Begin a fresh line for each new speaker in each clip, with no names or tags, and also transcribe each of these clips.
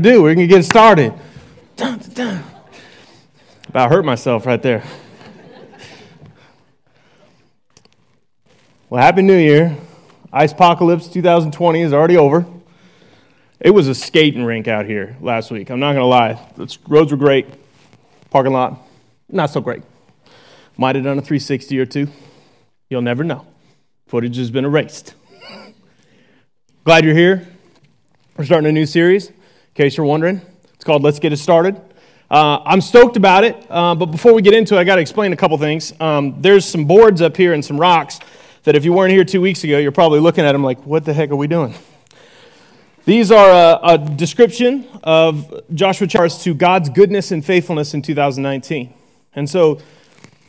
do. We're going to get started. Dun, dun. About hurt myself right there. Well, Happy New Year. Ice Apocalypse 2020 is already over. It was a skating rink out here last week. I'm not going to lie. The roads were great. Parking lot, not so great. Might have done a 360 or two. You'll never know. Footage has been erased. Glad you're here. We're starting a new series case you're wondering. It's called Let's Get It Started. Uh, I'm stoked about it, uh, but before we get into it, I got to explain a couple things. Um, there's some boards up here and some rocks that if you weren't here two weeks ago, you're probably looking at them like, what the heck are we doing? These are a, a description of Joshua Charles to God's goodness and faithfulness in 2019. And so,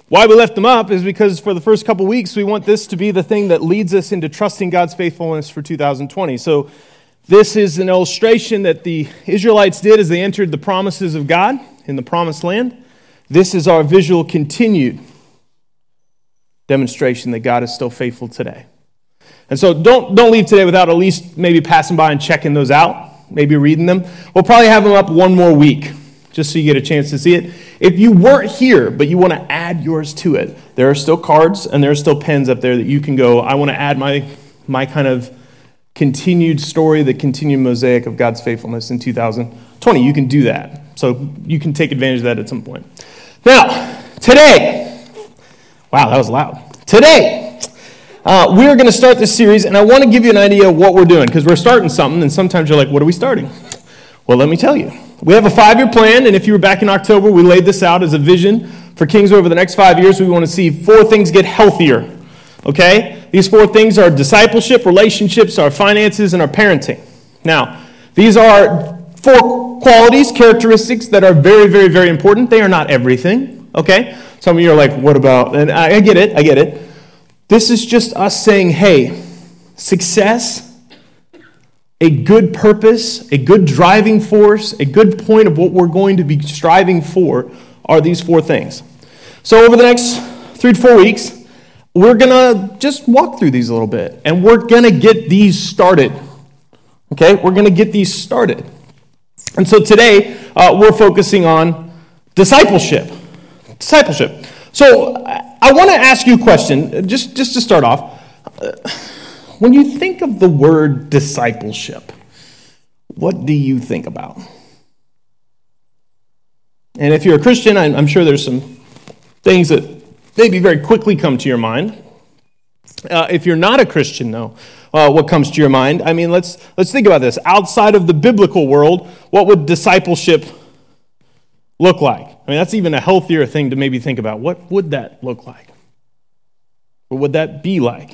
why we left them up is because for the first couple weeks, we want this to be the thing that leads us into trusting God's faithfulness for 2020. So, this is an illustration that the Israelites did as they entered the promises of God in the promised land. This is our visual continued demonstration that God is still faithful today. And so don't, don't leave today without at least maybe passing by and checking those out, maybe reading them. We'll probably have them up one more week just so you get a chance to see it. If you weren't here, but you want to add yours to it, there are still cards and there are still pens up there that you can go, I want to add my, my kind of continued story, the continued mosaic of God's faithfulness in 2020. You can do that. So you can take advantage of that at some point. Now, today, wow, that was loud. Today, uh, we are going to start this series, and I want to give you an idea of what we're doing because we're starting something, and sometimes you're like, what are we starting? Well, let me tell you. We have a five year plan, and if you were back in October, we laid this out as a vision for Kings over the next five years. We want to see four things get healthier. Okay? These four things are discipleship, relationships, our finances, and our parenting. Now, these are four qualities, characteristics that are very, very, very important. They are not everything, okay? Some of you are like, what about? And I, I get it, I get it. This is just us saying, hey, success, a good purpose, a good driving force, a good point of what we're going to be striving for are these four things. So, over the next three to four weeks, we're going to just walk through these a little bit and we're going to get these started. Okay, we're going to get these started. And so today uh, we're focusing on discipleship. Discipleship. So I want to ask you a question, just, just to start off. When you think of the word discipleship, what do you think about? And if you're a Christian, I'm sure there's some things that maybe very quickly come to your mind. Uh, if you're not a Christian, though, uh, what comes to your mind? I mean, let's, let's think about this. Outside of the biblical world, what would discipleship look like? I mean, that's even a healthier thing to maybe think about. What would that look like? What would that be like?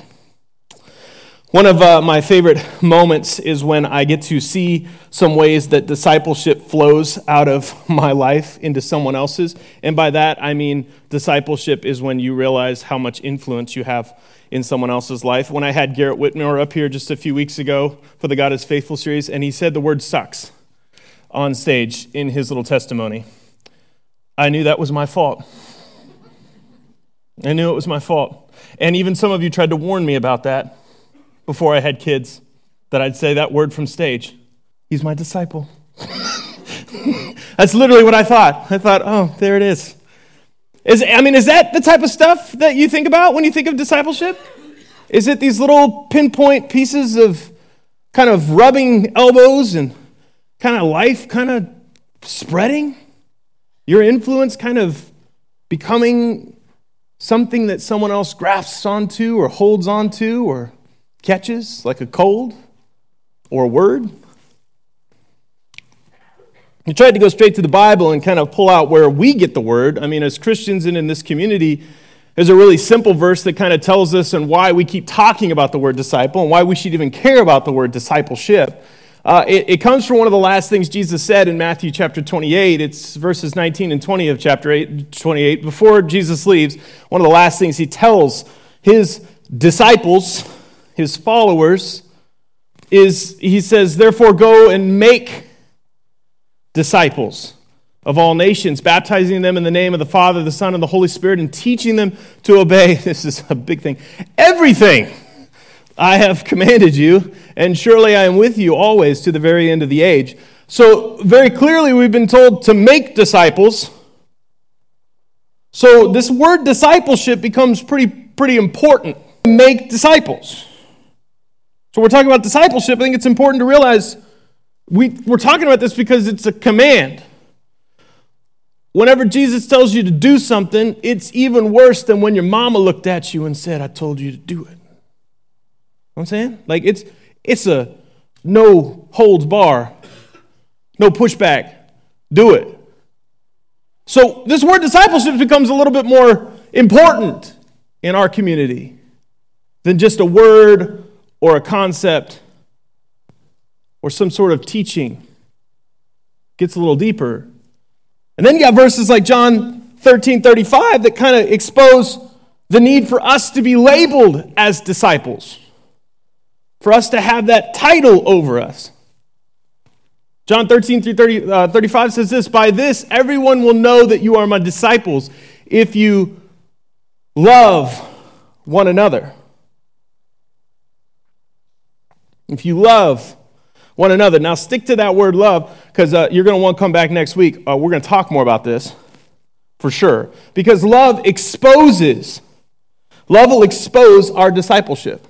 One of uh, my favorite moments is when I get to see some ways that discipleship flows out of my life into someone else's. And by that, I mean discipleship is when you realize how much influence you have in someone else's life. When I had Garrett Whitmore up here just a few weeks ago for the God is Faithful series, and he said the word sucks on stage in his little testimony, I knew that was my fault. I knew it was my fault. And even some of you tried to warn me about that before I had kids that I'd say that word from stage. He's my disciple. That's literally what I thought. I thought, oh, there it is. Is, I mean, is that the type of stuff that you think about when you think of discipleship? Is it these little pinpoint pieces of kind of rubbing elbows and kind of life kind of spreading? Your influence kind of becoming something that someone else grasps onto or holds onto or catches, like a cold or a word. He tried to go straight to the Bible and kind of pull out where we get the word. I mean, as Christians and in this community, there's a really simple verse that kind of tells us and why we keep talking about the word disciple and why we should even care about the word discipleship. Uh, it, it, comes from one of the last things Jesus said in Matthew chapter 28. It's verses 19 and 20 of chapter 8, 28. Before Jesus leaves, one of the last things he tells his disciples his followers is he says, Therefore, go and make disciples of all nations, baptizing them in the name of the Father, the Son, and the Holy Spirit, and teaching them to obey. This is a big thing. Everything I have commanded you, and surely I am with you always to the very end of the age. So, very clearly, we've been told to make disciples. So, this word discipleship becomes pretty, pretty important. Make disciples. So, we're talking about discipleship. I think it's important to realize we, we're talking about this because it's a command. Whenever Jesus tells you to do something, it's even worse than when your mama looked at you and said, I told you to do it. You know I'm saying? Like, it's, it's a no holds bar no pushback. Do it. So, this word discipleship becomes a little bit more important in our community than just a word or a concept or some sort of teaching. Gets a little deeper. And then you got verses like John 13 35 that kind of expose the need for us to be labeled as disciples, for us to have that title over us. John 13 through 30, uh, 35 says this By this, everyone will know that you are my disciples if you love one another. If you love one another. Now, stick to that word love because uh, you're going to want to come back next week. Uh, we're going to talk more about this for sure. Because love exposes, love will expose our discipleship.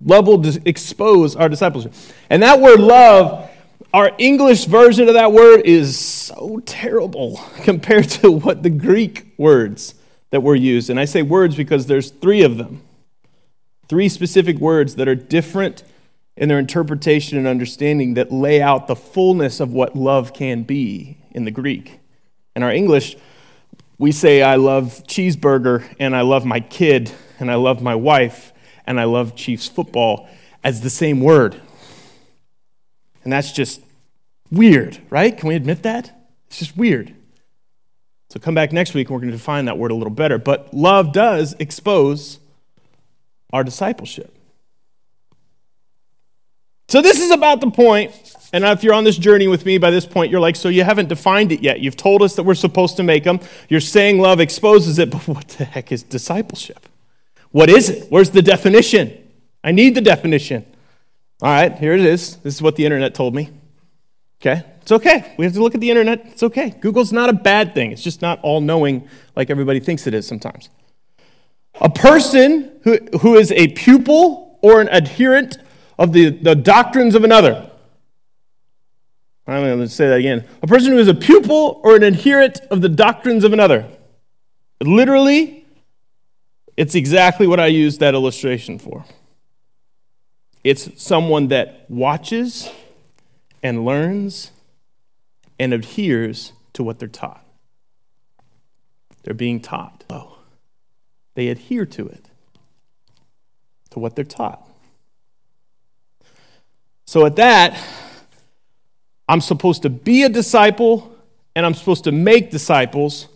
Love will expose our discipleship. And that word love, our English version of that word is so terrible compared to what the Greek words that were used. And I say words because there's three of them. Three specific words that are different in their interpretation and understanding that lay out the fullness of what love can be in the Greek. In our English, we say, I love cheeseburger, and I love my kid, and I love my wife, and I love Chiefs football as the same word. And that's just weird, right? Can we admit that? It's just weird. So come back next week and we're going to define that word a little better. But love does expose our discipleship. So this is about the point, and if you're on this journey with me by this point, you're like, so you haven't defined it yet. You've told us that we're supposed to make them. You're saying love exposes it, but what the heck is discipleship? What is it? Where's the definition? I need the definition. All right, here it is. This is what the internet told me. Okay, it's okay. We have to look at the internet. It's okay. Google's not a bad thing, it's just not all knowing like everybody thinks it is sometimes. A person who, who is a pupil or an adherent of the, the doctrines of another. I'm going to say that again. A person who is a pupil or an adherent of the doctrines of another. Literally, it's exactly what I used that illustration for. It's someone that watches and learns and adheres to what they're taught. They're being taught. Oh, they adhere to it, to what they're taught. So at that, I'm supposed to be a disciple and I'm supposed to make disciples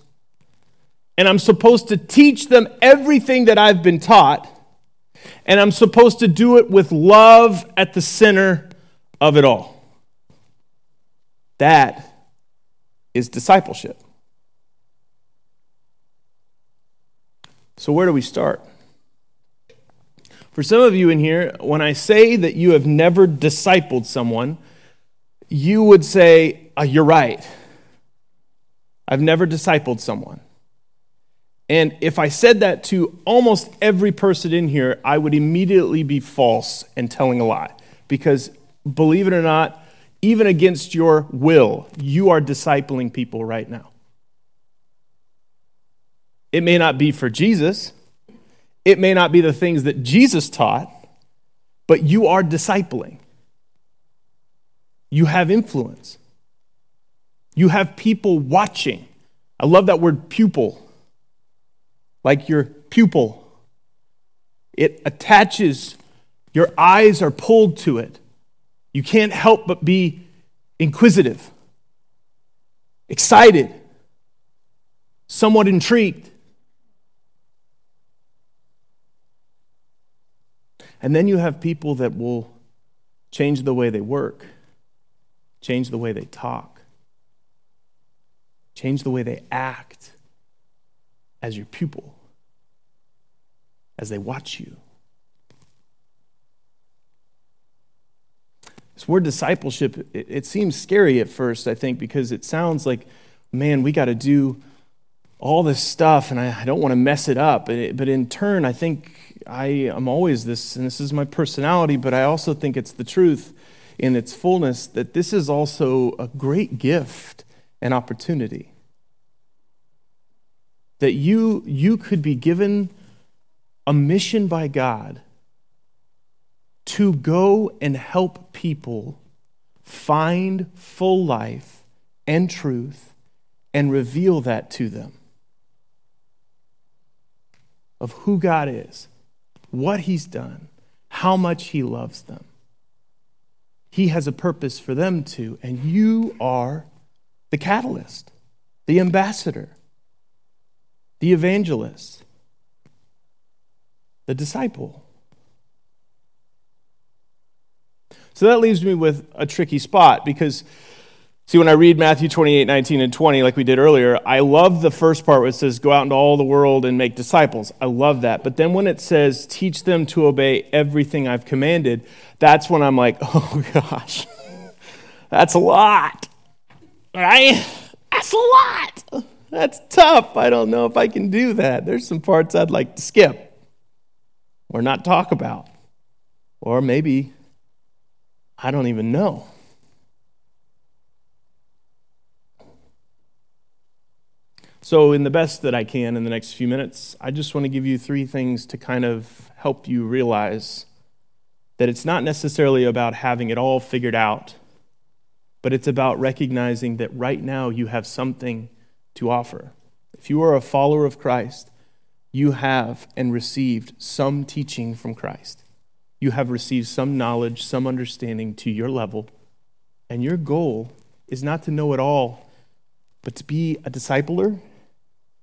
and I'm supposed to teach them everything that I've been taught, and I'm supposed to do it with love at the center of it all. That is discipleship. So, where do we start? For some of you in here, when I say that you have never discipled someone, you would say, oh, You're right. I've never discipled someone. And if I said that to almost every person in here, I would immediately be false and telling a lie. Because believe it or not, even against your will, you are discipling people right now. It may not be for Jesus, it may not be the things that Jesus taught, but you are discipling. You have influence. You have people watching. I love that word pupil like your pupil. It attaches, your eyes are pulled to it. You can't help but be inquisitive, excited, somewhat intrigued. And then you have people that will change the way they work, change the way they talk, change the way they act as your pupil, as they watch you. This word discipleship, it, it seems scary at first, I think, because it sounds like, man, we got to do all this stuff and I, I don't want to mess it up. But, it, but in turn, I think I am always this, and this is my personality, but I also think it's the truth in its fullness that this is also a great gift and opportunity. That you, you could be given a mission by God to go and help people find full life and truth and reveal that to them of who God is, what He's done, how much He loves them. He has a purpose for them too, and you are the catalyst, the ambassador, the evangelist, the disciple. So that leaves me with a tricky spot because, see, when I read Matthew 28 19 and 20, like we did earlier, I love the first part where it says, Go out into all the world and make disciples. I love that. But then when it says, Teach them to obey everything I've commanded, that's when I'm like, Oh gosh, that's a lot. Right? That's a lot. That's tough. I don't know if I can do that. There's some parts I'd like to skip or not talk about. Or maybe I don't even know. So, in the best that I can in the next few minutes, I just want to give you three things to kind of help you realize that it's not necessarily about having it all figured out, but it's about recognizing that right now you have something to offer. If you are a follower of Christ, you have and received some teaching from Christ you have received some knowledge, some understanding to your level, and your goal is not to know it all, but to be a discipler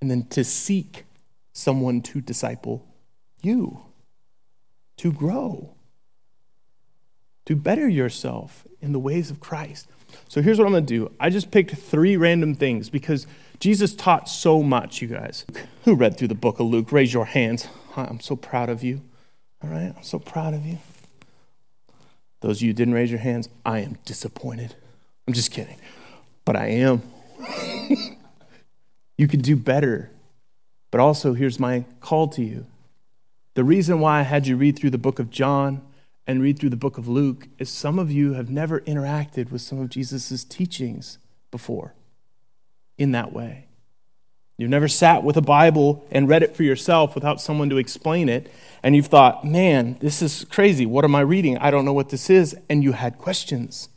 and then to seek someone to disciple you, to grow, to better yourself in the ways of Christ. So here's what I'm going to do. I just picked three random things because Jesus taught so much, you guys. Who read through the book of Luke? Raise your hands. I'm so proud of you. All right? I'm so proud of you. Those of you didn't raise your hands, I am disappointed. I'm just kidding. But I am. you could do better. But also, here's my call to you. The reason why I had you read through the book of John and read through the book of Luke is some of you have never interacted with some of Jesus' teachings before in that way. You've never sat with a Bible and read it for yourself without someone to explain it, and you've thought, man, this is crazy. What am I reading? I don't know what this is. And you had questions.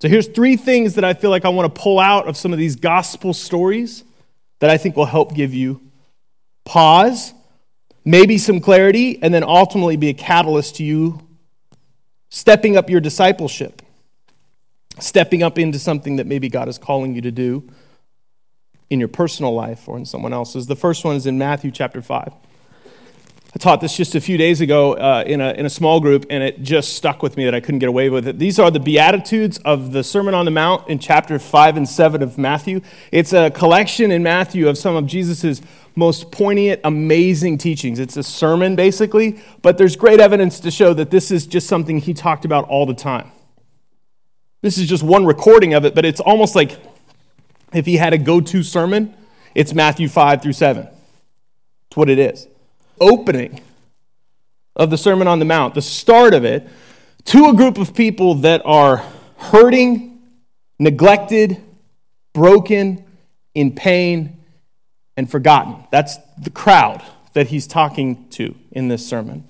So here's three things that I feel like I want to pull out of some of these gospel stories that I think will help give you pause, maybe some clarity, and then ultimately be a catalyst to you stepping up your discipleship, stepping up into something that maybe God is calling you to do in your personal life or in someone else's. The first one is in Matthew chapter 5. I taught this just a few days ago uh, in, a, in a small group, and it just stuck with me that I couldn't get away with it. These are the Beatitudes of the Sermon on the Mount in chapter 5 and 7 of Matthew. It's a collection in Matthew of some of Jesus' most poignant, amazing teachings. It's a sermon, basically, but there's great evidence to show that this is just something he talked about all the time. This is just one recording of it, but it's almost like if he had a go to sermon, it's Matthew 5 through 7. It's what it is. Opening of the Sermon on the Mount, the start of it, to a group of people that are hurting, neglected, broken, in pain, and forgotten. That's the crowd that he's talking to in this sermon.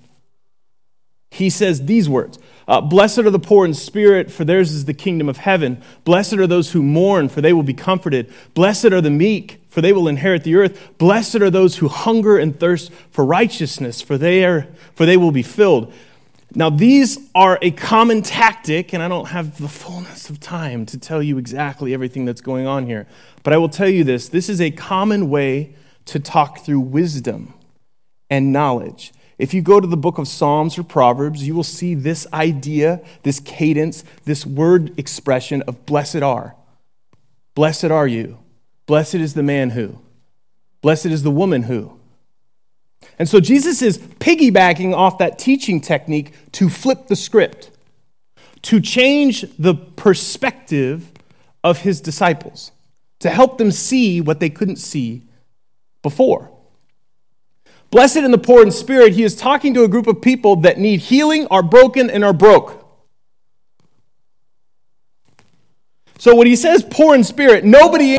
He says these words uh, Blessed are the poor in spirit, for theirs is the kingdom of heaven. Blessed are those who mourn, for they will be comforted. Blessed are the meek, for they will inherit the earth. Blessed are those who hunger and thirst for righteousness, for they, are, for they will be filled. Now, these are a common tactic, and I don't have the fullness of time to tell you exactly everything that's going on here. But I will tell you this this is a common way to talk through wisdom and knowledge. If you go to the book of Psalms or Proverbs, you will see this idea, this cadence, this word expression of blessed are. Blessed are you. Blessed is the man who. Blessed is the woman who. And so Jesus is piggybacking off that teaching technique to flip the script, to change the perspective of his disciples, to help them see what they couldn't see before. Blessed in the poor in spirit, he is talking to a group of people that need healing, are broken, and are broke. So when he says poor in spirit, nobody,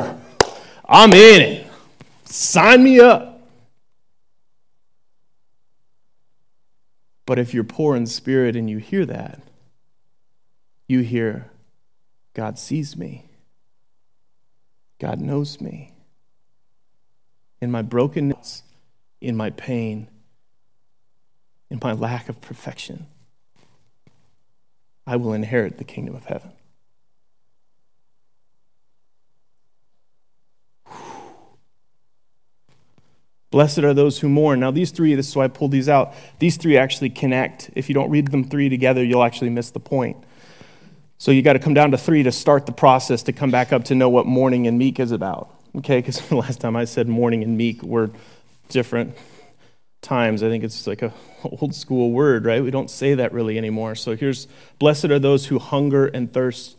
I'm in it. Sign me up. But if you're poor in spirit and you hear that, you hear, God sees me. God knows me. In my brokenness, in my pain, in my lack of perfection, I will inherit the kingdom of heaven. Blessed are those who mourn. Now, these three, this is why I pulled these out. These three actually connect. If you don't read them three together, you'll actually miss the point. So you got to come down to three to start the process to come back up to know what mourning and meek is about. Okay, because last time I said mourning and meek were different times. I think it's like a old school word, right? We don't say that really anymore. So here's blessed are those who hunger and thirst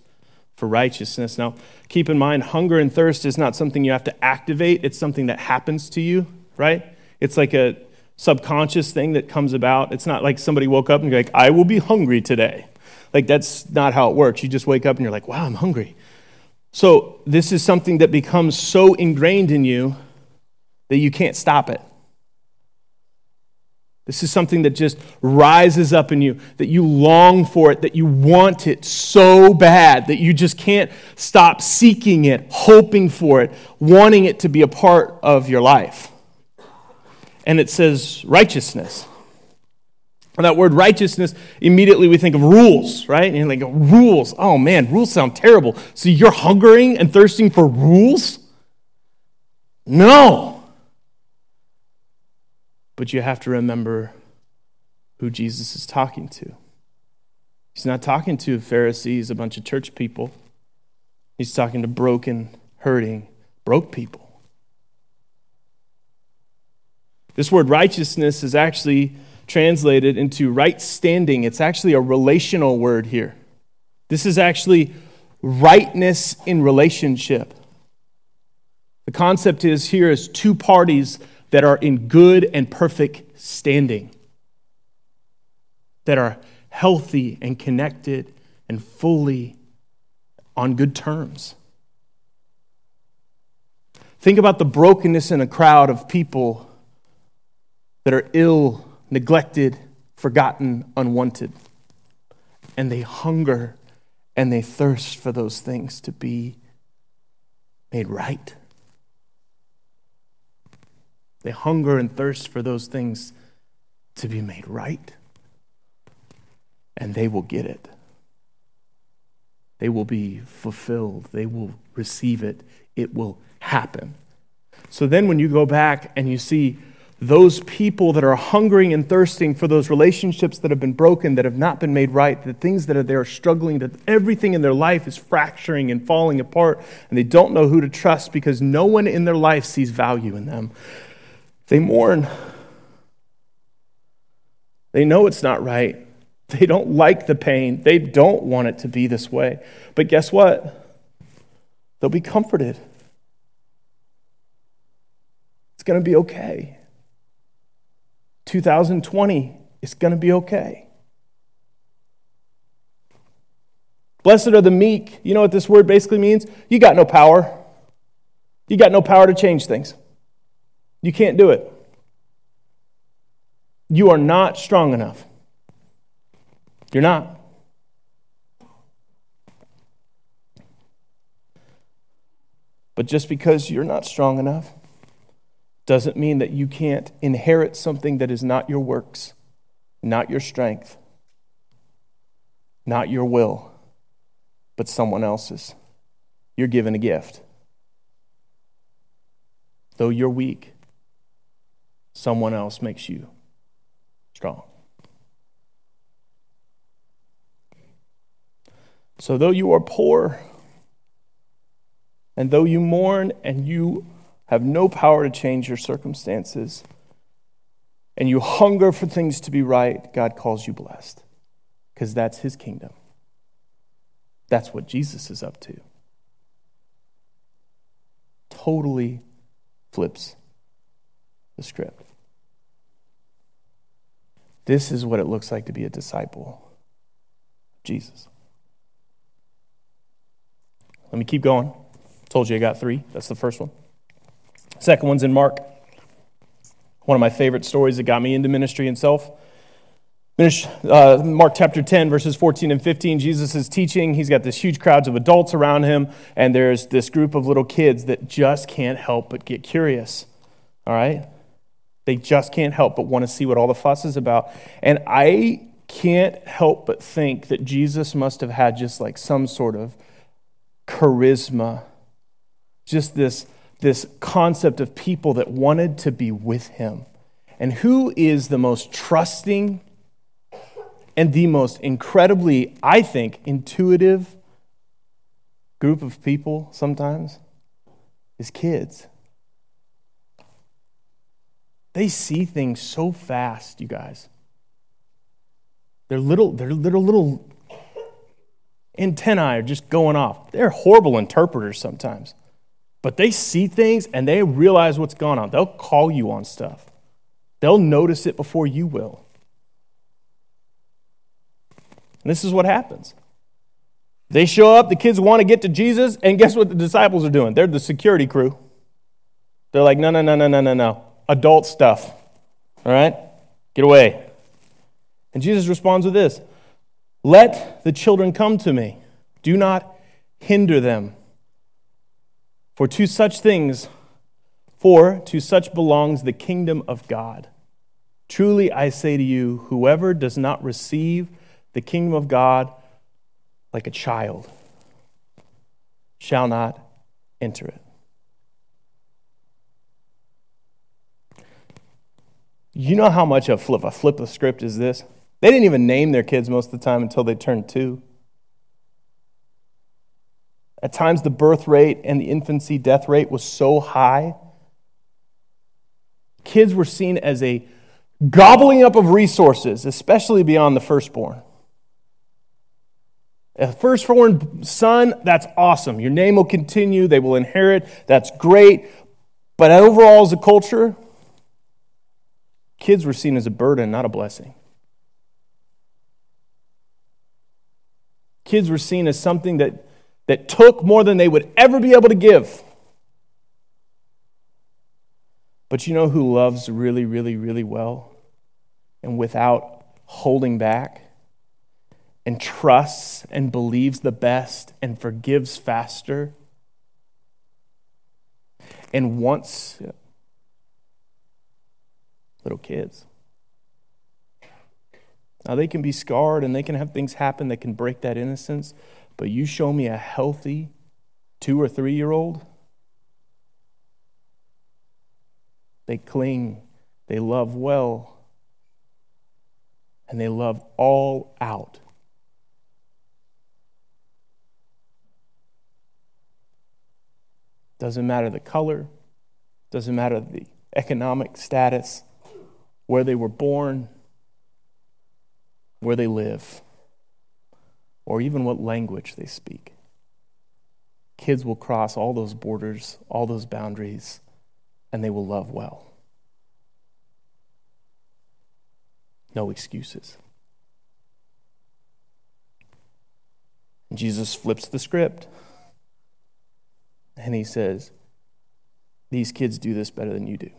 for righteousness. Now, keep in mind, hunger and thirst is not something you have to activate, it's something that happens to you right? It's like a subconscious thing that comes about. It's not like somebody woke up and you're like, I will be hungry today. Like, that's not how it works. You just wake up and you're like, wow, I'm hungry. So, this is something that becomes so ingrained in you that you can't stop it. This is something that just rises up in you, that you long for it, that you want it so bad that you just can't stop seeking it, hoping for it, wanting it to be a part of your life and it says righteousness. And that word righteousness, immediately we think of rules, right? And like, rules. Oh man, rules sound terrible. So you're hungering and thirsting for rules? No. But you have to remember who Jesus is talking to. He's not talking to Pharisees, a bunch of church people. He's talking to broken, hurting, broke people. This word righteousness is actually translated into right standing. It's actually a relational word here. This is actually rightness in relationship. The concept is here is two parties that are in good and perfect standing, that are healthy and connected and fully on good terms. Think about the brokenness in a crowd of people that are ill, neglected, forgotten, unwanted. And they hunger and they thirst for those things to be made right. They hunger and thirst for those things to be made right. And they will get it. They will be fulfilled. They will receive it. It will happen. So then, when you go back and you see those people that are hungering and thirsting for those relationships that have been broken, that have not been made right, the things that are they are struggling, that everything in their life is fracturing and falling apart, and they don't know who to trust because no one in their life sees value in them. They mourn. They know it's not right. They don't like the pain. They don't want it to be this way. But guess what? They'll be comforted. It's going to be okay. 2020 is going to be okay. Blessed are the meek. You know what this word basically means? You got no power. You got no power to change things. You can't do it. You are not strong enough. You're not. But just because you're not strong enough doesn't mean that you can't inherit something that is not your works, not your strength, not your will, but someone else's. You're given a gift. Though you're weak, someone else makes you strong. So, though you are poor, and though you mourn and you have no power to change your circumstances, and you hunger for things to be right, God calls you blessed because that's His kingdom. That's what Jesus is up to. Totally flips the script. This is what it looks like to be a disciple Jesus. Let me keep going. Told you I got three. That's the first one. Second one's in Mark. One of my favorite stories that got me into ministry and self. Uh, Mark chapter 10, verses 14 and 15. Jesus is teaching. He's got this huge crowds of adults around him, and there's this group of little kids that just can't help but get curious. All right? They just can't help but want to see what all the fuss is about. And I can't help but think that Jesus must have had just like some sort of charisma, just this, this concept of people that wanted to be with him. And who is the most trusting and the most incredibly, I think, intuitive group of people sometimes is kids. They see things so fast, you guys. They're little, they're little, little antennae are just going off. They're horrible interpreters sometimes, but they see things and they realize what's going on. They'll call you on stuff, they'll notice it before you will. And this is what happens. They show up, the kids want to get to Jesus, and guess what the disciples are doing? They're the security crew. They're like, no, no, no, no, no, no, no. Adult stuff. All right? Get away. And Jesus responds with this let the children come to me. Do not hinder them. For to such things, for to such belongs the kingdom of God. Truly I say to you, whoever does not receive the kingdom of God like a child shall not enter it. You know how much a flip, a flip of script is this? They didn't even name their kids most of the time until they turned two. At times, the birth rate and the infancy death rate was so high. Kids were seen as a gobbling up of resources, especially beyond the firstborn. A firstborn son, that's awesome. Your name will continue, they will inherit, that's great. But overall, as a culture, kids were seen as a burden, not a blessing. Kids were seen as something that, that took more than they would ever be able to give. But you know who loves really, really, really well and without holding back and trusts and believes the best and forgives faster and wants little kids. Now, they can be scarred and they can have things happen that can break that innocence, but you show me a healthy two or three year old, they cling, they love well, and they love all out. Doesn't matter the color, doesn't matter the economic status, where they were born where they live, or even what language they speak. Kids will cross all those borders, all those boundaries, and they will love well. No excuses. Jesus flips the script and he says, These kids do this better than you do.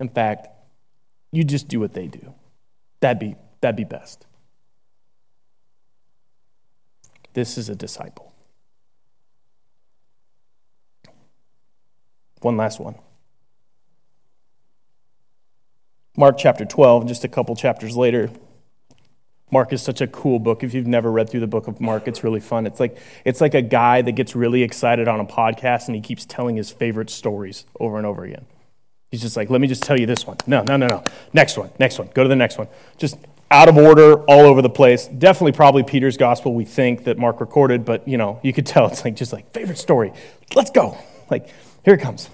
In fact, you just do what they do. That'd be, that'd be best. This is a disciple. One last one. Mark chapter 12, just a couple chapters later. Mark is such a cool book. If you've never read through the book of Mark, it's really fun. It's like, it's like a guy that gets really excited on a podcast and he keeps telling his favorite stories over and over again. He's just like, let me just tell you this one. No, no, no, no. Next one, next one. Go to the next one. Just out of order, all over the place. Definitely, probably Peter's gospel. We think that Mark recorded, but you know, you could tell it's like just like favorite story. Let's go. Like here it comes.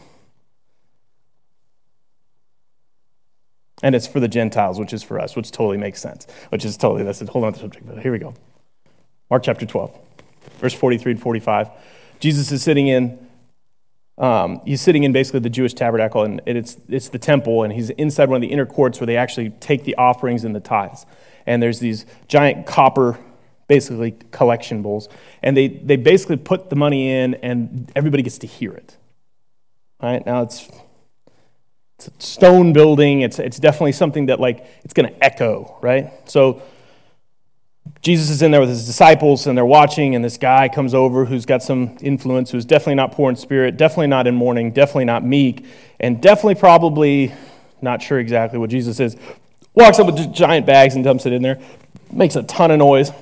And it's for the Gentiles, which is for us, which totally makes sense. Which is totally that's a whole other subject. But here we go. Mark chapter 12, verse 43 and 45. Jesus is sitting in, um, he's sitting in basically the Jewish tabernacle, and it's, it's the temple, and he's inside one of the inner courts where they actually take the offerings and the tithes. And there's these giant copper, basically collection bowls, and they, they basically put the money in, and everybody gets to hear it. All right, now it's it's a stone building. It's, it's definitely something that like it's going to echo, right? So Jesus is in there with his disciples and they're watching, and this guy comes over who's got some influence, who's definitely not poor in spirit, definitely not in mourning, definitely not meek, and definitely probably not sure exactly what Jesus is. Walks up with giant bags and dumps it in there, makes a ton of noise.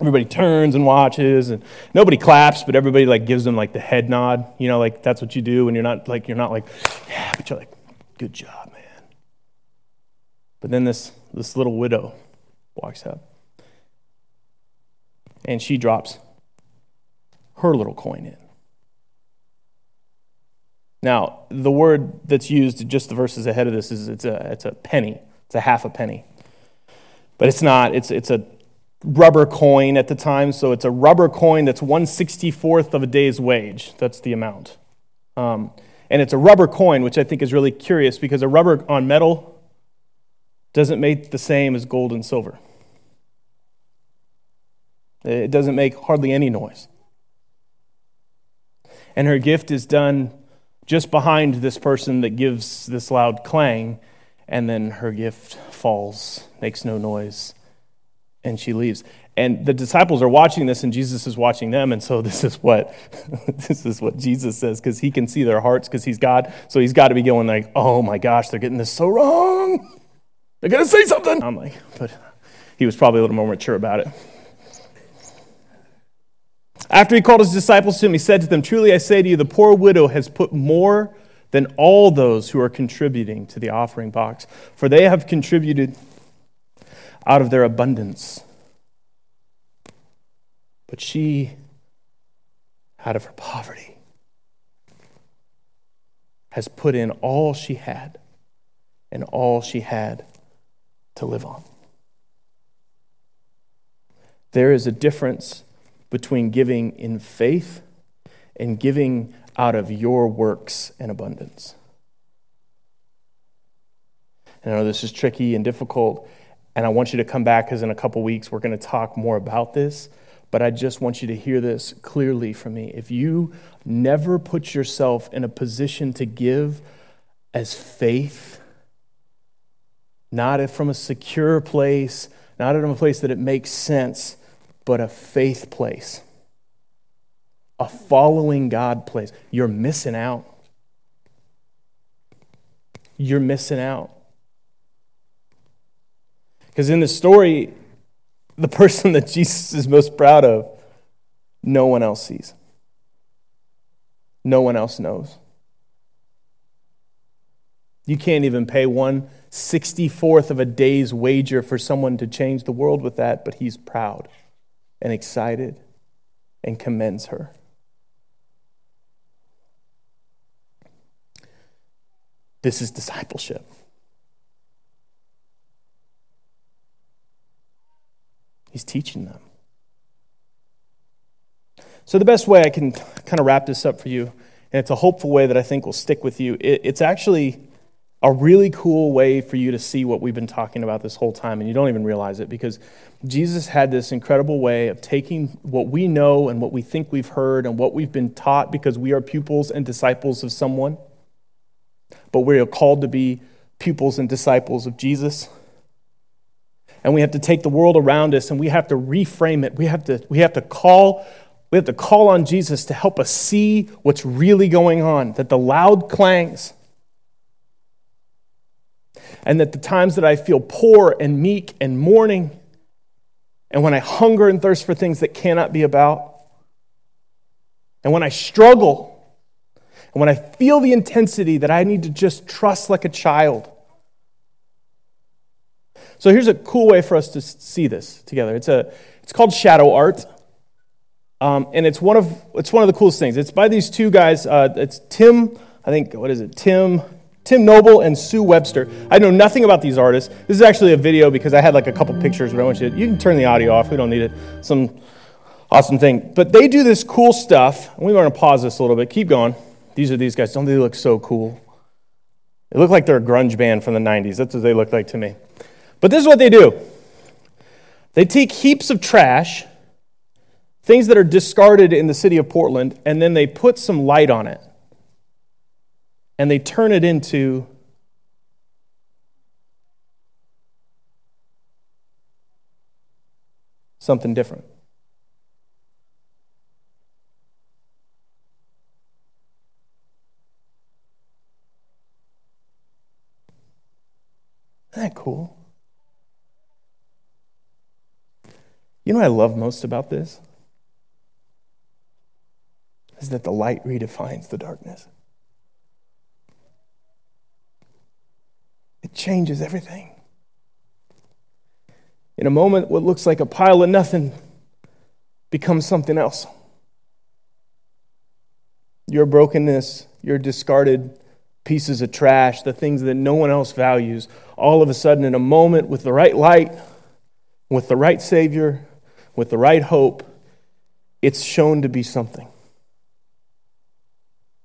Everybody turns and watches, and nobody claps, but everybody like gives them like the head nod. You know, like that's what you do when you're not like you're not like, yeah, but you're like, good job, man. But then this this little widow walks up and she drops her little coin in. Now, the word that's used just the verses ahead of this is it's a, it's a penny. It's a half a penny. But it's not, it's, it's a rubber coin at the time, so it's a rubber coin that's 164th of a day's wage. That's the amount. Um, and it's a rubber coin, which I think is really curious because a rubber on metal doesn't make the same as gold and silver. It doesn't make hardly any noise. And her gift is done just behind this person that gives this loud clang, and then her gift falls, makes no noise, and she leaves. And the disciples are watching this, and Jesus is watching them. And so this is what this is what Jesus says because he can see their hearts because he's God. So he's got to be going like, "Oh my gosh, they're getting this so wrong. They're gonna say something." I'm like, but he was probably a little more mature about it. After he called his disciples to him, he said to them, Truly I say to you, the poor widow has put more than all those who are contributing to the offering box, for they have contributed out of their abundance. But she, out of her poverty, has put in all she had and all she had to live on. There is a difference between giving in faith and giving out of your works and abundance. And I know this is tricky and difficult, and I want you to come back because in a couple weeks we're going to talk more about this. But I just want you to hear this clearly from me. If you never put yourself in a position to give as faith, not from a secure place, not from a place that it makes sense, but a faith place, a following God place. You're missing out. You're missing out. Because in the story, the person that Jesus is most proud of, no one else sees. No one else knows. You can't even pay one 64th of a day's wager for someone to change the world with that, but he's proud and excited and commends her. This is discipleship. He's teaching them. So, the best way I can kind of wrap this up for you, and it's a hopeful way that I think will stick with you, it's actually a really cool way for you to see what we've been talking about this whole time, and you don't even realize it because Jesus had this incredible way of taking what we know and what we think we've heard and what we've been taught because we are pupils and disciples of someone, but we are called to be pupils and disciples of Jesus. And we have to take the world around us and we have to reframe it. We have to, we have to call we have to call on Jesus to help us see what's really going on, that the loud clangs and that the times that I feel poor and meek and mourning, and when I hunger and thirst for things that cannot be about, and when I struggle, and when I feel the intensity that I need to just trust like a child. So here's a cool way for us to see this together. It's, a, it's called shadow art. Um, and it's one, of, it's one of the coolest things. It's by these two guys. Uh, it's Tim, I think, what is it? Tim Tim Noble and Sue Webster. I know nothing about these artists. This is actually a video because I had like a couple pictures, but I want you to, you can turn the audio off. We don't need it. Some awesome thing. But they do this cool stuff. We want to pause this a little bit. Keep going. These are these guys. Don't they look so cool? They look like they're a grunge band from the 90s. That's what they look like to me. But this is what they do they take heaps of trash, things that are discarded in the city of Portland, and then they put some light on it and they turn it into something different. Isn't that cool? You know what I love most about this? Is that the light redefines the darkness. It changes everything. In a moment, what looks like a pile of nothing becomes something else. Your brokenness, your discarded pieces of trash, the things that no one else values, all of a sudden, in a moment, with the right light, with the right Savior, with the right hope, it's shown to be something.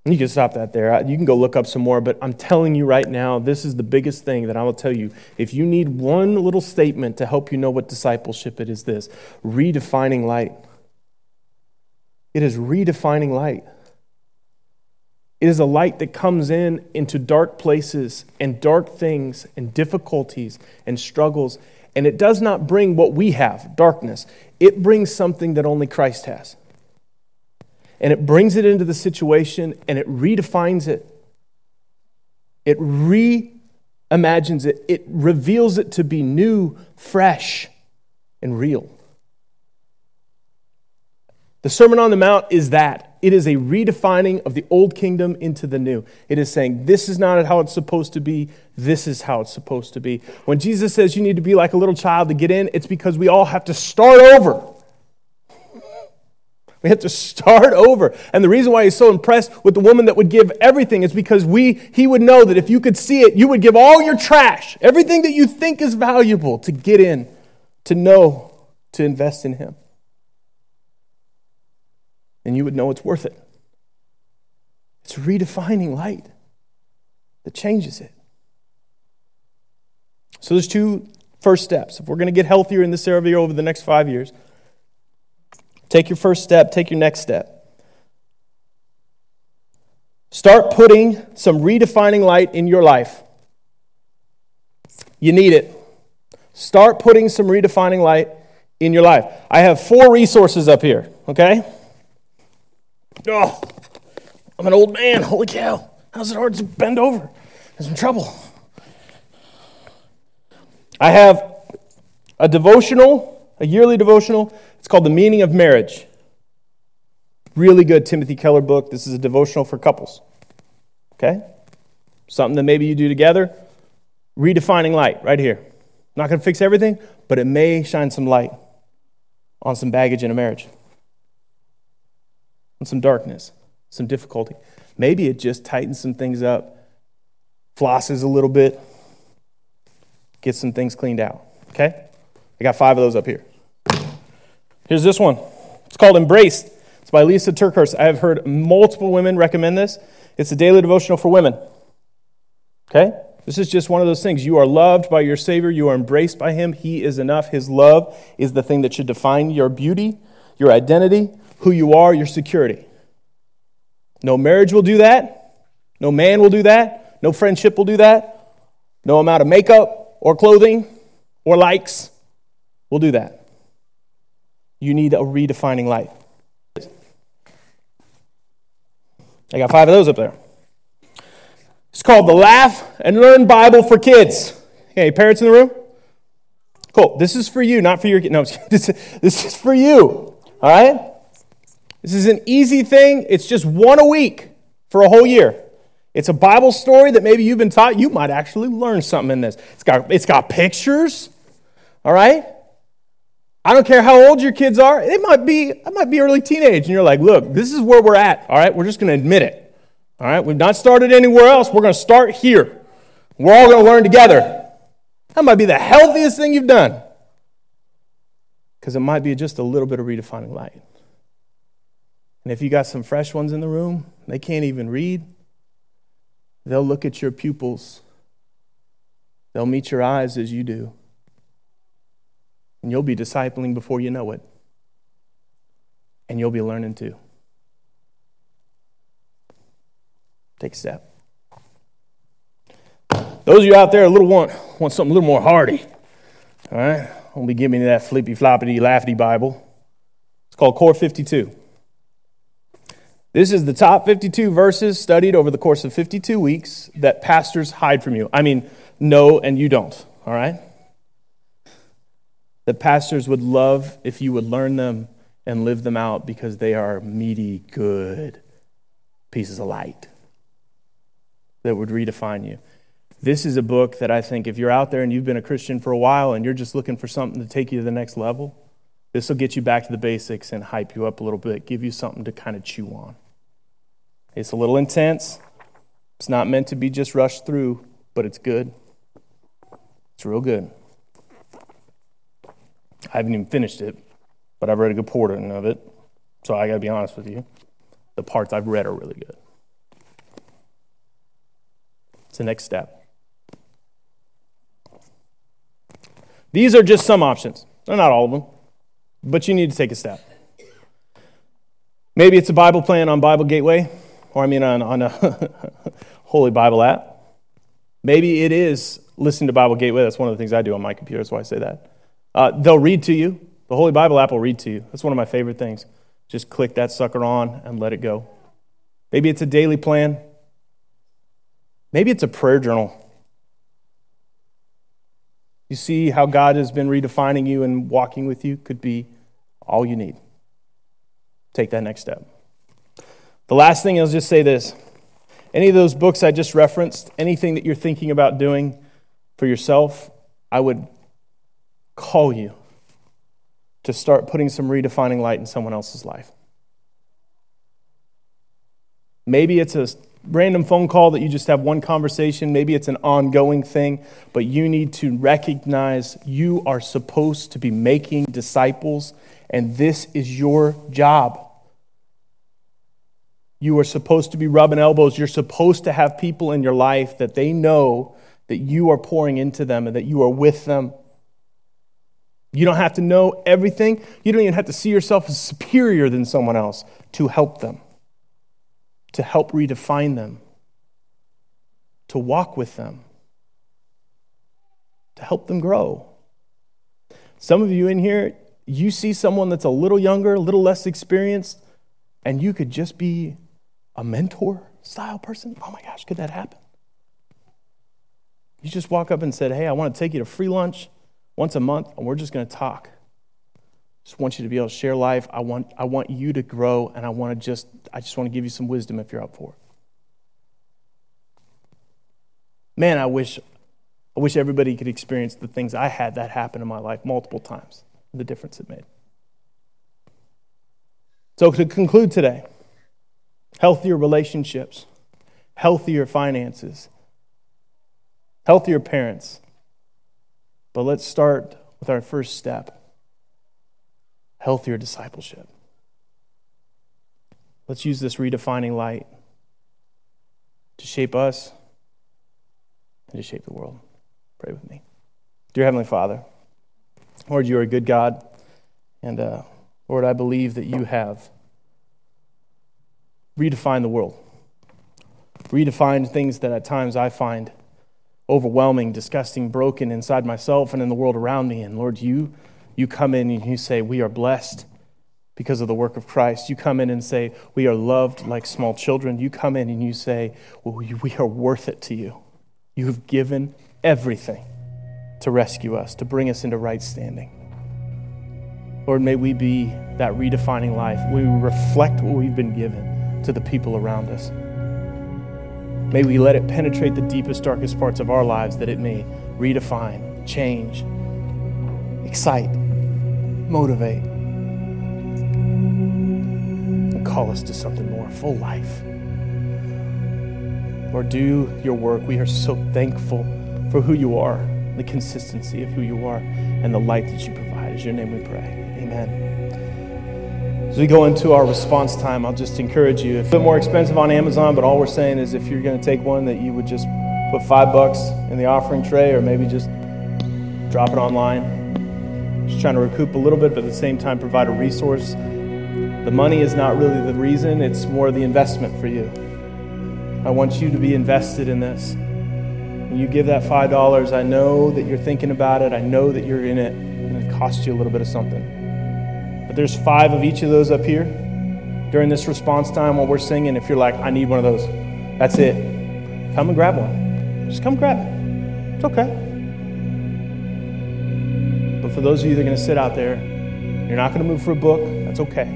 You can stop that there. You can go look up some more, but I'm telling you right now, this is the biggest thing that I will tell you. If you need one little statement to help you know what discipleship it is this redefining light. It is redefining light. It is a light that comes in into dark places and dark things and difficulties and struggles, and it does not bring what we have, darkness. It brings something that only Christ has and it brings it into the situation and it redefines it. It reimagines it. It reveals it to be new, fresh, and real. The Sermon on the Mount is that. It is a redefining of the old kingdom into the new. It is saying, this is not how it's supposed to be, this is how it's supposed to be. When Jesus says you need to be like a little child to get in, it's because we all have to start over. We have to start over. And the reason why he's so impressed with the woman that would give everything is because we, he would know that if you could see it, you would give all your trash, everything that you think is valuable to get in, to know, to invest in him. And you would know it's worth it. It's redefining light that changes it. So there's two first steps. If we're going to get healthier in this area over the next five years, Take your first step, take your next step. Start putting some redefining light in your life. You need it. Start putting some redefining light in your life. I have four resources up here, okay? Oh, I'm an old man. Holy cow. How's it hard to bend over? I'm in trouble. I have a devotional, a yearly devotional it's called The Meaning of Marriage. Really good Timothy Keller book. This is a devotional for couples. Okay? Something that maybe you do together. Redefining light right here. Not going to fix everything, but it may shine some light on some baggage in a marriage, on some darkness, some difficulty. Maybe it just tightens some things up, flosses a little bit, gets some things cleaned out. Okay? I got five of those up here. Here's this one. It's called Embraced. It's by Lysa TerKeurst. I have heard multiple women recommend this. It's a daily devotional for women. Okay? This is just one of those things. You are loved by your Savior. You are embraced by Him. He is enough. His love is the thing that should define your beauty, your identity, who you are, your security. No marriage will do that. No man will do that. No friendship will do that. No amount of makeup or clothing or likes will do that. You need a redefining light. I got five of those up there. It's called the Laugh and Learn Bible for Kids. Hey, parents in the room? Cool. This is for you, not for your kids. No, this, this is for you. All right? This is an easy thing. It's just one a week for a whole year. It's a Bible story that maybe you've been taught. You might actually learn something in this. It's got, it's got pictures. All right? I don't care how old your kids are. It might be, it might be early teenage, and you're like, look, this is where we're at. All right, we're just going to admit it. All right, we've not started anywhere else. We're going to start here. We're all going to learn together. That might be the healthiest thing you've done because it might be just a little bit of redefining light. And if you got some fresh ones in the room, they can't even read, they'll look at your pupils, they'll meet your eyes as you do, and you'll be discipling before you know it. And you'll be learning too. Take a step. Those of you out there a little want, want something a little more hardy, all right? I'll be giving you that flippy floppity laughy Bible. It's called Core 52. This is the top 52 verses studied over the course of 52 weeks that pastors hide from you. I mean, no, and you don't, all right? That pastors would love if you would learn them and live them out because they are meaty, good pieces of light that would redefine you. This is a book that I think if you're out there and you've been a Christian for a while and you're just looking for something to take you to the next level, this will get you back to the basics and hype you up a little bit, give you something to kind of chew on. It's a little intense. It's not meant to be just rushed through, but it's good. It's real good. I haven't even finished it, but I've read a good portion of it. So I got to be honest with you. The parts I've read are really good. It's the next step. These are just some options. They're not all of them, but you need to take a step. Maybe it's a Bible plan on Bible Gateway, or I mean on, on a Holy Bible app. Maybe it is listening to Bible Gateway. That's one of the things I do on my computer. That's why I say that. Uh, they'll read to you. The Holy Bible app will read to you. That's one of my favorite things. Just click that sucker on and let it go. Maybe it's a daily plan. Maybe it's a prayer journal. You see how God has been redefining you and walking with you could be all you need. Take that next step. The last thing I'll just say this. Any of those books I just referenced, anything that you're thinking about doing for yourself, I would call you to start putting some redefining light in someone else's life. Maybe it's a random phone call that you just have one conversation. Maybe it's an ongoing thing, but you need to recognize you are supposed to be making disciples, and this is your job. You are supposed to be rubbing elbows. You're supposed to have people in your life that they know that you are pouring into them and that you are with them. You don't have to know everything. You don't even have to see yourself as superior than someone else to help them to help redefine them, to walk with them, to help them grow. Some of you in here, you see someone that's a little younger, a little less experienced, and you could just be a mentor style person. Oh my gosh, could that happen? You just walk up and said, Hey, I want to take you to free lunch once a month, and we're just going to talk just want you to be able to share life. I want, I want you to grow, and I want to just, I just want to give you some wisdom if you're up for it. Man, I wish, I wish everybody could experience the things I had that happen in my life multiple times, the difference it made. So, to conclude today, healthier relationships, healthier finances, healthier parents. But let's start with our first step healthier discipleship. Let's use this redefining light to shape us and to shape the world. Pray with me. Dear Heavenly Father, Lord, you are a good God. And uh, Lord, I believe that you have redefined the world, redefined things that at times I find overwhelming, disgusting, broken inside myself and in the world around me. And Lord, you you come in and you say, We are blessed because of the work of Christ. You come in and say, We are loved like small children. You come in and you say, well, We are worth it to you. You have given everything to rescue us, to bring us into right standing. Lord, may we be that redefining life. We reflect what we've been given to the people around us. May we let it penetrate the deepest, darkest parts of our lives that it may redefine, change, excite, motivate, and call us to something more full life. Lord, do your work. We are so thankful for who you are, the consistency of who you are, and the light that you provide. In your name we pray. Amen. As we go into our response time, I'll just encourage you. It's a bit more expensive on Amazon, but all we're saying is if you're going to take one, that you would just put five bucks in the offering tray or maybe just drop it online. Just trying to recoup a little bit, but at the same time provide a resource. The money is not really the reason, it's more the investment for you. I want you to be invested in this. When you give that $5, I know that you're thinking about it, I know that you're in it, and it costs you a little bit of something. There's five of each of those up here during this response time while we're singing. If you're like, I need one of those, that's it. Come and grab one. Just come grab it. It's okay. But for those of you that are going to sit out there, you're not going to move for a book, that's okay.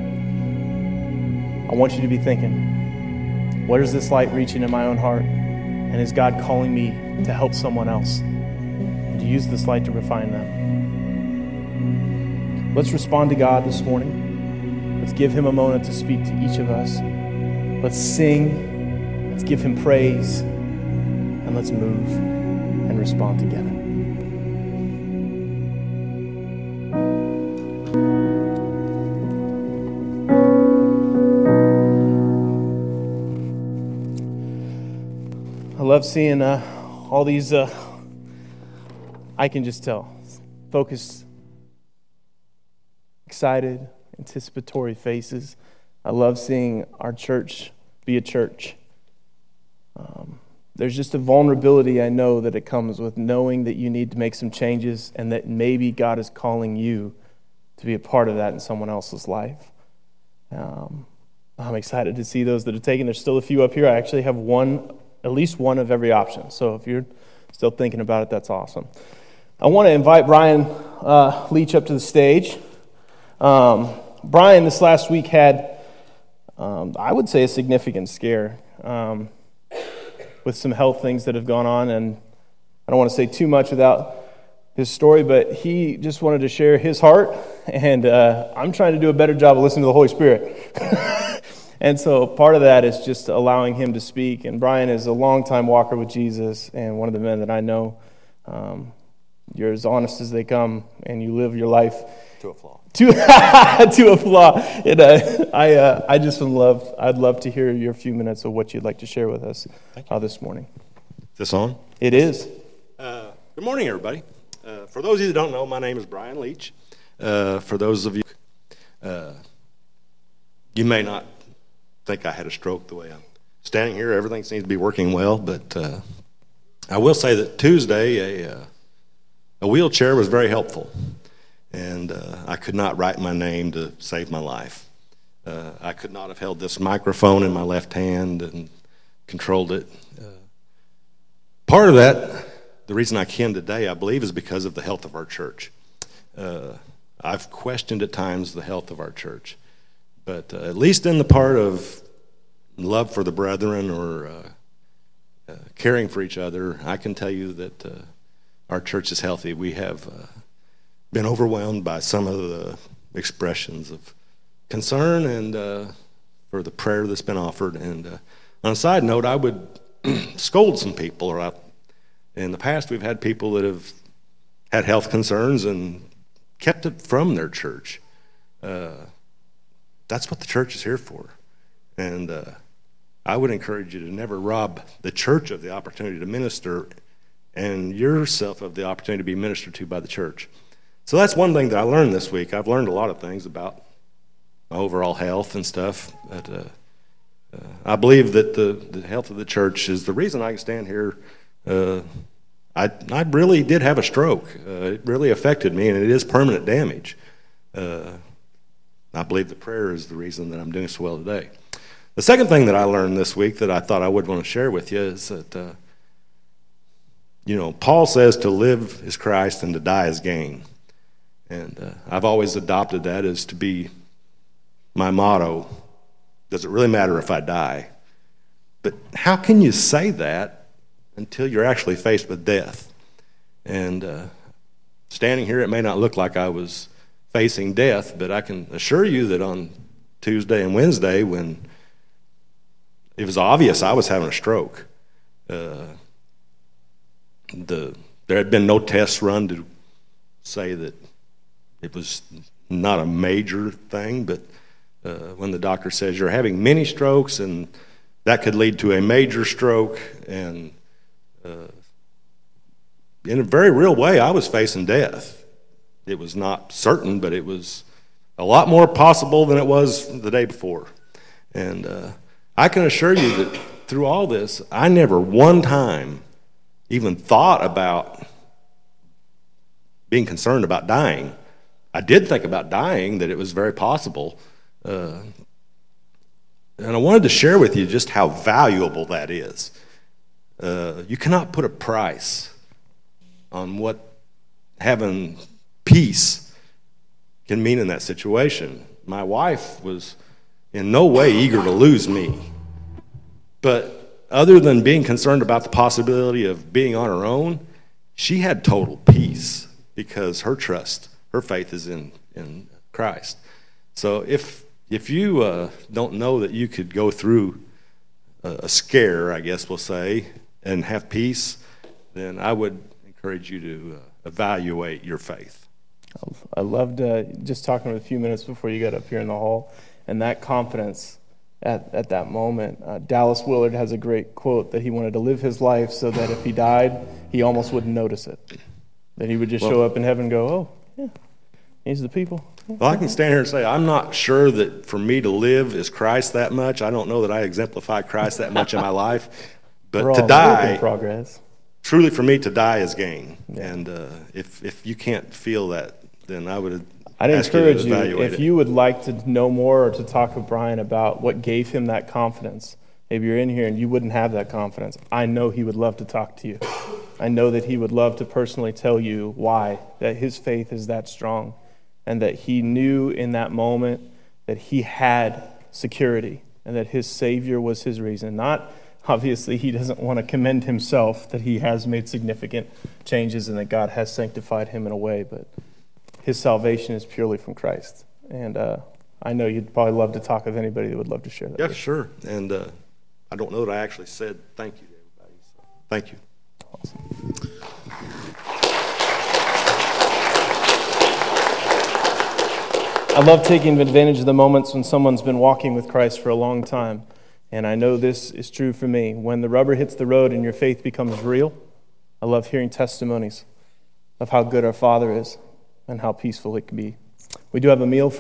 I want you to be thinking, what is this light reaching in my own heart? And is God calling me to help someone else? And to use this light to refine them. Let's respond to God this morning. Let's give Him a moment to speak to each of us. Let's sing. Let's give Him praise. And let's move and respond together. I love seeing uh, all these, uh, I can just tell, focused, excited, anticipatory faces. I love seeing our church be a church. Um, there's just a vulnerability I know that it comes with knowing that you need to make some changes and that maybe God is calling you to be a part of that in someone else's life. Um, I'm excited to see those that are taken. There's still a few up here. I actually have one at least one of every option. So if you're still thinking about it, that's awesome. I want to invite Brian uh, Leach up to the stage. Um, Brian, this last week, had, um, I would say, a significant scare um, with some health things that have gone on. And I don't want to say too much without his story, but he just wanted to share his heart. And uh, I'm trying to do a better job of listening to the Holy Spirit. And so part of that is just allowing him to speak. And Brian is a longtime walker with Jesus and one of the men that I know. Um, you're as honest as they come, and you live your life
to a flaw.
To, to a flaw. And, uh, I, uh, I just would love, I'd love to hear your few minutes of what you'd like to share with us uh, this morning.
Is this on?
It is.
Uh, good morning, everybody. Uh, for those of you that don't know, my name is Brian Leach. Uh, for those of you, you may not think I had a stroke the way I'm standing here. Everything seems to be working well, but uh, I will say that Tuesday a, uh, a wheelchair was very helpful, and uh, I could not write my name to save my life. Uh, I could not have held this microphone in my left hand and controlled it. Uh, part of that, the reason I can today, I believe, is because of the health of our church. Uh, I've questioned at times the health of our church. But uh, at least in the part of love for the brethren or uh, caring for each other, I can tell you that our church is healthy. We have been overwhelmed by some of the expressions of concern and uh, for the prayer that's been offered. And on a side note, I would scold some people. Or I, in the past, we've had people that have had health concerns and kept it from their church. Uh, that's what the church is here for. And uh, I would encourage you to never rob the church of the opportunity to minister and yourself of the opportunity to be ministered to by the church. So that's one thing that I learned this week. I've learned a lot of things about my overall health and stuff. But uh, uh, I believe that the, the health of the church is the reason I can stand here. Uh, I, I really did have a stroke. Uh, it really affected me, and it is permanent damage. Uh, I believe the prayer is the reason that I'm doing so well today. The second thing that I learned this week that I thought I would want to share with you is that, uh, you know, Paul says to live is Christ and to die is gain. And uh, I've always adopted that as to be my motto. Does it really matter if I die? But how can you say that until you're actually faced with death? And uh, standing here, it may not look like I was facing death, but I can assure you that on Tuesday and Wednesday, when it was obvious I was having a stroke, Uh, the, there had been no tests run to say that it was not a major thing, but uh, when the doctor says you're having many strokes and that could lead to a major stroke, and uh, in a very real way, I was facing death. It was not certain, but it was a lot more possible than it was the day before. And uh, I can assure you that through all this, I never one time even thought about being concerned about dying. I did think about dying, that it was very possible. Uh, and I wanted to share with you just how valuable that is. Uh, you cannot put a price on what having peace can mean in that situation. My wife was in no way eager to lose me. But other than being concerned about the possibility of being on her own, she had total peace because her trust, her faith is in, in Christ. So if, if you uh, don't know that you could go through a, a scare, I guess we'll say, and have peace, then I would encourage you to uh, evaluate your faith.
I loved uh, just talking a few minutes before you got up here in the hall, and that confidence at, at that moment. Uh, Dallas Willard has a great quote that he wanted to live his life so that if he died, he almost wouldn't notice it. That he would just well, show up in heaven and go, oh, yeah, these are the people.
Well, I can stand here and say, I'm not sure that for me to live is Christ that much. I don't know that I exemplify Christ that much in my life. But to die,
progress.
truly for me, to die is gain. Yeah. And uh, if, if you can't feel that, then I would
I'd encourage you, you if it. you would like to know more or to talk with Brian about what gave him that confidence. Maybe you're in here and you wouldn't have that confidence. I know he would love to talk to you. I know that he would love to personally tell you why, that his faith is that strong, and that he knew in that moment that he had security and that his Savior was his reason. Not, obviously, he doesn't want to commend himself that he has made significant changes and that God has sanctified him in a way, but his salvation is purely from Christ. And uh, I know you'd probably love to talk with anybody that would love to share that.
Yeah, sure. And uh, I don't know that I actually said thank you to everybody. So thank you. Awesome.
I love taking advantage of the moments when someone's been walking with Christ for a long time. And I know this is true for me. When the rubber hits the road and your faith becomes real, I love hearing testimonies of how good our Father is and how peaceful it can be. We do have a meal for